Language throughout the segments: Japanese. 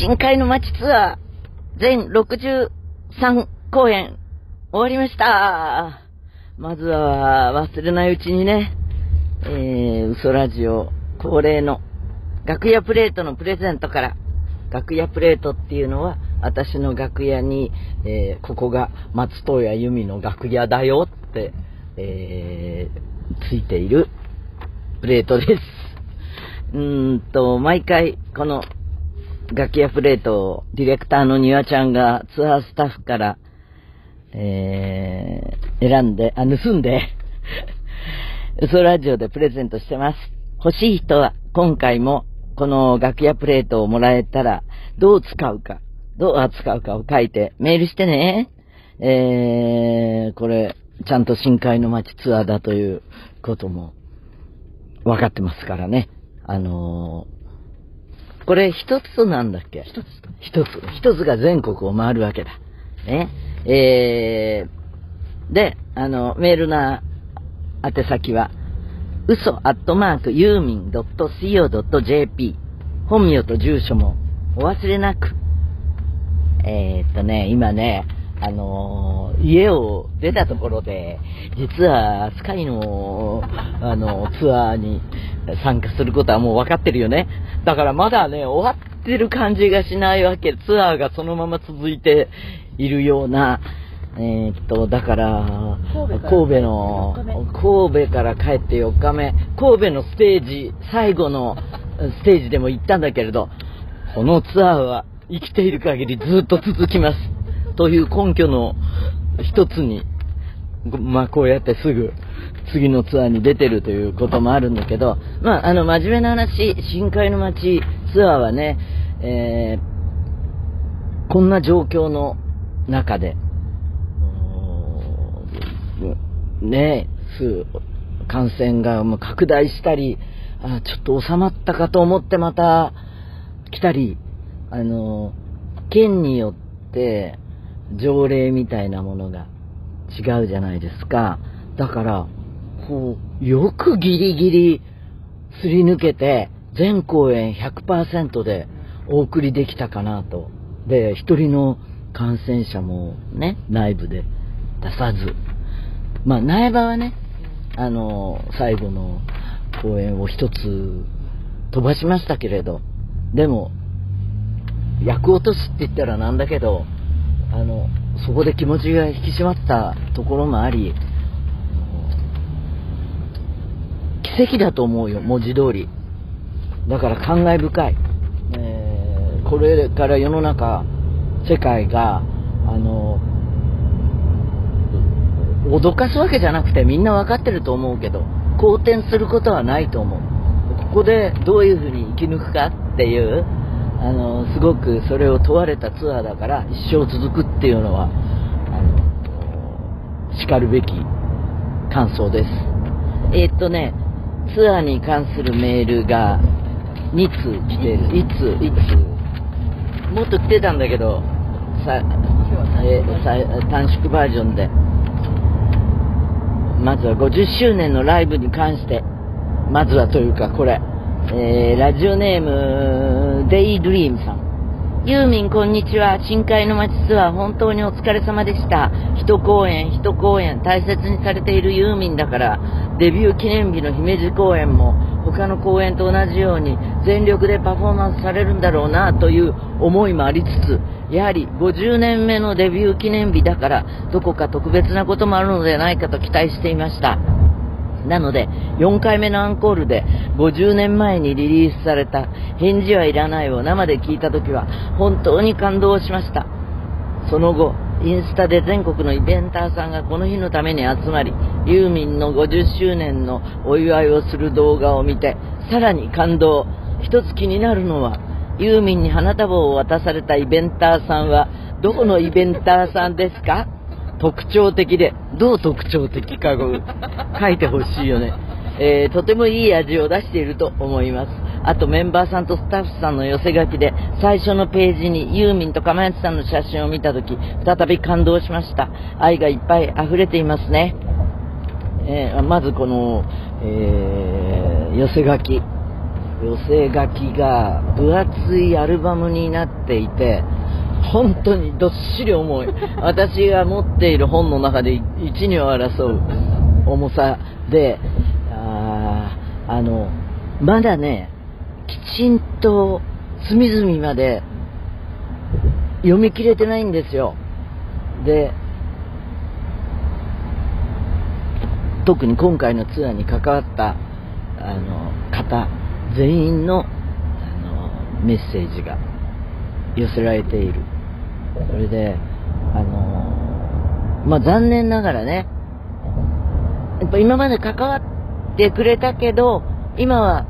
深海の街ツアー、全63公演、終わりました。まずは、忘れないうちにね、えー、嘘ラジオ恒例の楽屋プレートのプレゼントから、楽屋プレートっていうのは、私の楽屋に、えー、ここが松任谷由実の楽屋だよって、えー、ついているプレートです。うーんと、毎回、この楽屋プレートをディレクターの庭ちゃんがツアースタッフから、えー、選んで、あ、盗んで、嘘ラジオでプレゼントしてます。欲しい人は今回もこの楽屋プレートをもらえたらどう使うか、どう扱うかを書いてメールしてね。えー、これ、ちゃんと深海の街ツアーだということも分かってますからね。あのー、これ一つなんだっけ？一つ。一つ。一つが全国を回るわけだ。ね。えー、で、あの、メールな宛先は、嘘アットマークユーミン .co.jp 本名と住所もお忘れなく。えー、っとね、今ね、あのー家を出たところで、実はスカイの、あのツアーに参加することはもう分かってるよね。だからまだね、終わってる感じがしないわけ。ツアーがそのまま続いているような、えーっと、だから、神戸の4日目、神戸から帰って4日目、神戸のステージ、最後のステージでも行ったんだけれど、このツアーは生きている限りずっと続きます。という根拠の一つに、まあこうやってすぐ次のツアーに出てるということもあるんだけど、まああの真面目な話、深海の街ツアーはね、えーこんな状況の中で、ねす感染がもう拡大したり、あちょっと収まったかと思ってまた来たり、あの、県によって条例みたいなものが違うじゃないですか。だから、こう、よくギリギリすり抜けて、全公演100%でお送りできたかなと。で、一人の感染者もね、内部で出さず。まあ、苗場はね、あの、最後の公演を一つ飛ばしましたけれど、でも、役落としって言ったらなんだけど、あの、そこで気持ちが引き締まったところもあり、奇跡だと思うよ、文字通り。だから感慨深い。えーこれから世の中、世界が、あの、脅かすわけじゃなくてみんな分かってると思うけど、好転することはないと思う。ここでどういうふうに生き抜くかっていう、あの、すごくそれを問われたツアーだから一生続くっていうのは、あの、叱るべき感想です。えーっとね、ツアーに関するメールが2通来てる。いつ、いつ、もっと来てたんだけど、さ、えーさ短縮バージョンで。まずは50周年のライブに関して、まずはというかこれ、えーラジオネーム、デイドリームさん。ユーミンこんにちは。深海の街ツアー本当にお疲れ様でした。一公演一公演大切にされているユーミンだから、デビュー記念日の姫路公演も他の公演と同じように全力でパフォーマンスされるんだろうなという思いもありつつ、やはり50年目のデビュー記念日だから、どこか特別なこともあるのではないかと期待していました。なので、4回目のアンコールで50年前にリリースされた返事はいらないを生で聞いたときは本当に感動しました。その後、インスタで全国のイベンターさんがこの日のために集まり、ユーミンの50周年のお祝いをする動画を見て、さらに感動。一つ気になるのは、ユーミンに花束を渡されたイベンターさんは、どこのイベンターさんですか？特徴的で、どう特徴的かを書いてほしいよね。えーとてもいい味を出していると思います。あとメンバーさんとスタッフさんの寄せ書きで、最初のページにユーミンと釜谷さんの写真を見たとき、再び感動しました。愛がいっぱい溢れていますね。えーまずこの、えー寄せ書き。寄せ書きが分厚いアルバムになっていて、本当にどっしり重い。私が持っている本の中で一二を争う重さで、ああの、まだね、きちんと隅々まで読み切れてないんですよ。で、特に今回のツアーに関わったあの方全員のあのメッセージが寄せられている。それで、あのまあ、残念ながらね、やっぱ今まで関わってくれたけど、今は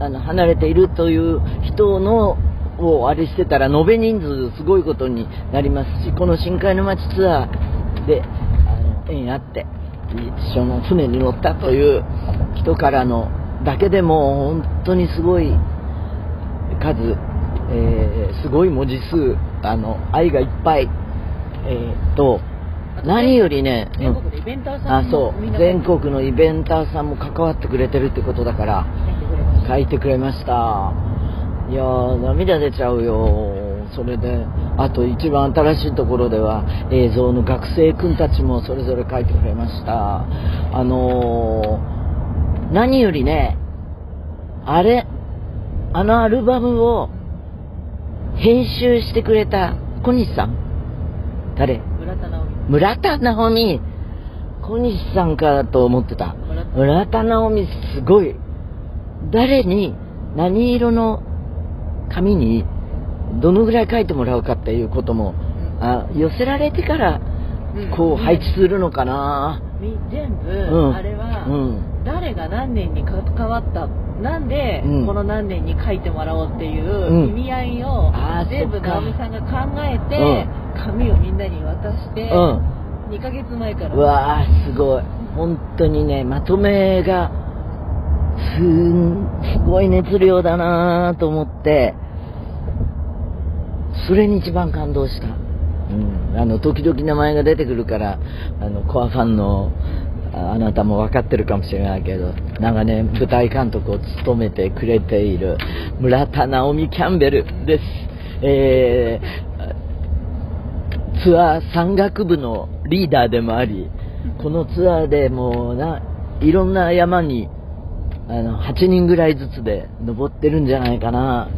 あの離れているという人のをあれしてたら延べ人数すごいことになりますし、この深海の街ツアーであの縁あって、一緒の船に乗ったという人からのだけでも本当にすごい数、えー、すごい文字数、あの、愛がいっぱい、えー、と、何よりね、全国のイベンターさんも関わってくれてるってことだから、書いてくれました。いやー、涙出ちゃうよ。それで、あと一番新しいところでは、映像の学生君たちもそれぞれ書いてくれました。あのー、何よりね、あれ、あのアルバムを編集してくれた小西さん誰？村田直美。村田直美。小西さんかと思ってた。村田直美すごい。誰に何色の紙にどのぐらい書いてもらうかっていうことも、あ寄せられてからこう配置するのかな、全部、うん、あれは、うん、誰が何年に関わったなんで、うん。この何年に書いてもらおうっていう意味合いを、全部直美さんが考えて、紙をみんなに渡して、うん。2ヶ月前から。うわーすごい。本当にねまとめがすんすごい熱量だなと思ってそれに一番感動した、うん、あの時々名前が出てくるからあのコアファンのあなたも分かってるかもしれないけど長年舞台監督を務めてくれている村田直美キャンベルです、えーツアー山岳部のリーダーでもあり、このツアーでもうな、いろんな山に、あの、8人ぐらいずつで登ってるんじゃないかな。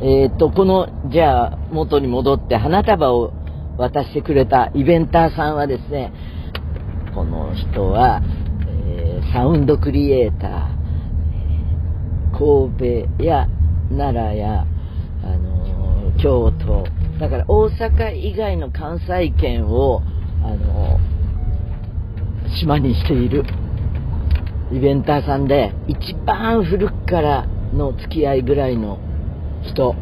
えー、と、この、じゃあ、元に戻って花束を渡してくれたイベンターさんはですね、この人は、えーサウンドクリエイター、神戸や奈良や、あのー京都、だから大阪以外の関西圏を、あのー島にしているイベンターさんで、一番古くからの付き合いぐらいの人。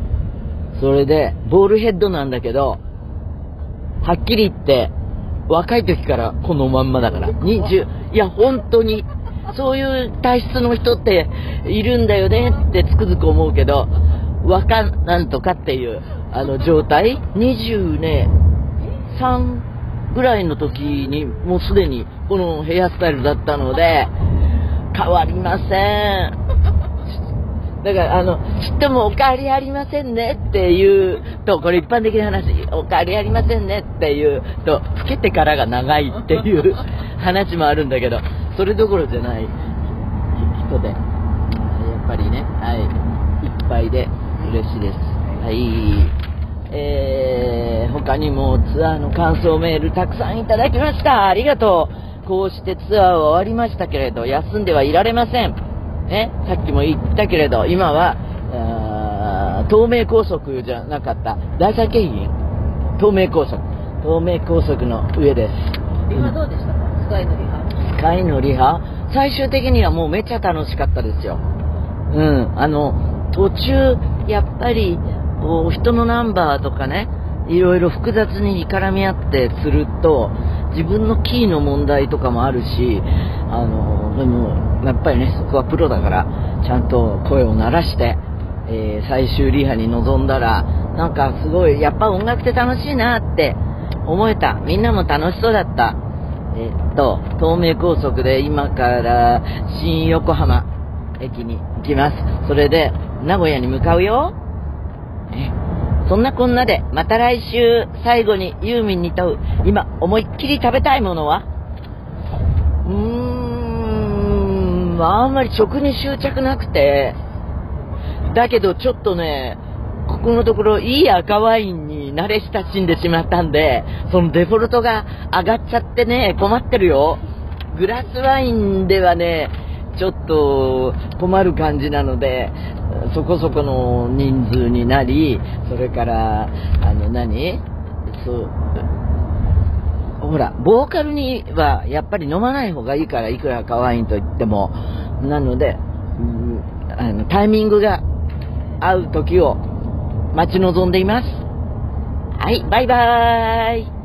それで、ボールヘッドなんだけど、はっきり言って、若い時からこのまんまだから。20、いや、本当に、そういう体質の人っているんだよねってつくづく思うけど、若なんとかっていう、あの状態 ?20 ね、3ぐらいの時にもうすでにこのヘアスタイルだったので、変わりません。だから、あの、ちっともお変わりありませんねっていうと、これ一般的な話、お変わりありませんねっていうと、老けてからが長いっていう話もあるんだけど、それどころじゃない人で、やっぱりね、はい、いっぱいで嬉しいです。はい。えー、他にもツアーの感想メールたくさんいただきました。ありがとう。こうしてツアーは終わりましたけれど、休んではいられません。ね、さっきも言ったけれど、今は、東名高速じゃなかった、第三京浜東名高速。東名高速の上です。リハどうでしたか？スカイのリハスカイのリハ最終的にはもうめっちゃ楽しかったですよ。うん。あの、途中、やっぱり、こう、人のナンバーとかね、いろいろ複雑に絡み合ってすると、自分のキーの問題とかもあるし、あの、でも、やっぱりね、そこはプロだから、ちゃんと声を鳴らして、えー最終リハに臨んだら、なんかすごい、やっぱ音楽って楽しいなって思えた。みんなも楽しそうだった。えっと、東名高速で今から新横浜駅に行きます。それで、名古屋に向かうよ。そんなこんなで、また来週、最後にユーミンに問う、今、思いっきり食べたいものは？うーん、あんまり食に執着なくて、だけどちょっとね、ここのところいい赤ワインに慣れ親しんでしまったんで、そのデフォルトが上がっちゃってね、困ってるよ。グラスワインではね、ちょっと困る感じなので、そこそこの人数になり、それから、あの何、そう、ほら、ボーカルにはやっぱり飲まない方がいいから、いくら赤ワインと言っても。なので、あのタイミングが合う時を待ち望んでいます。はい、バイバーイ。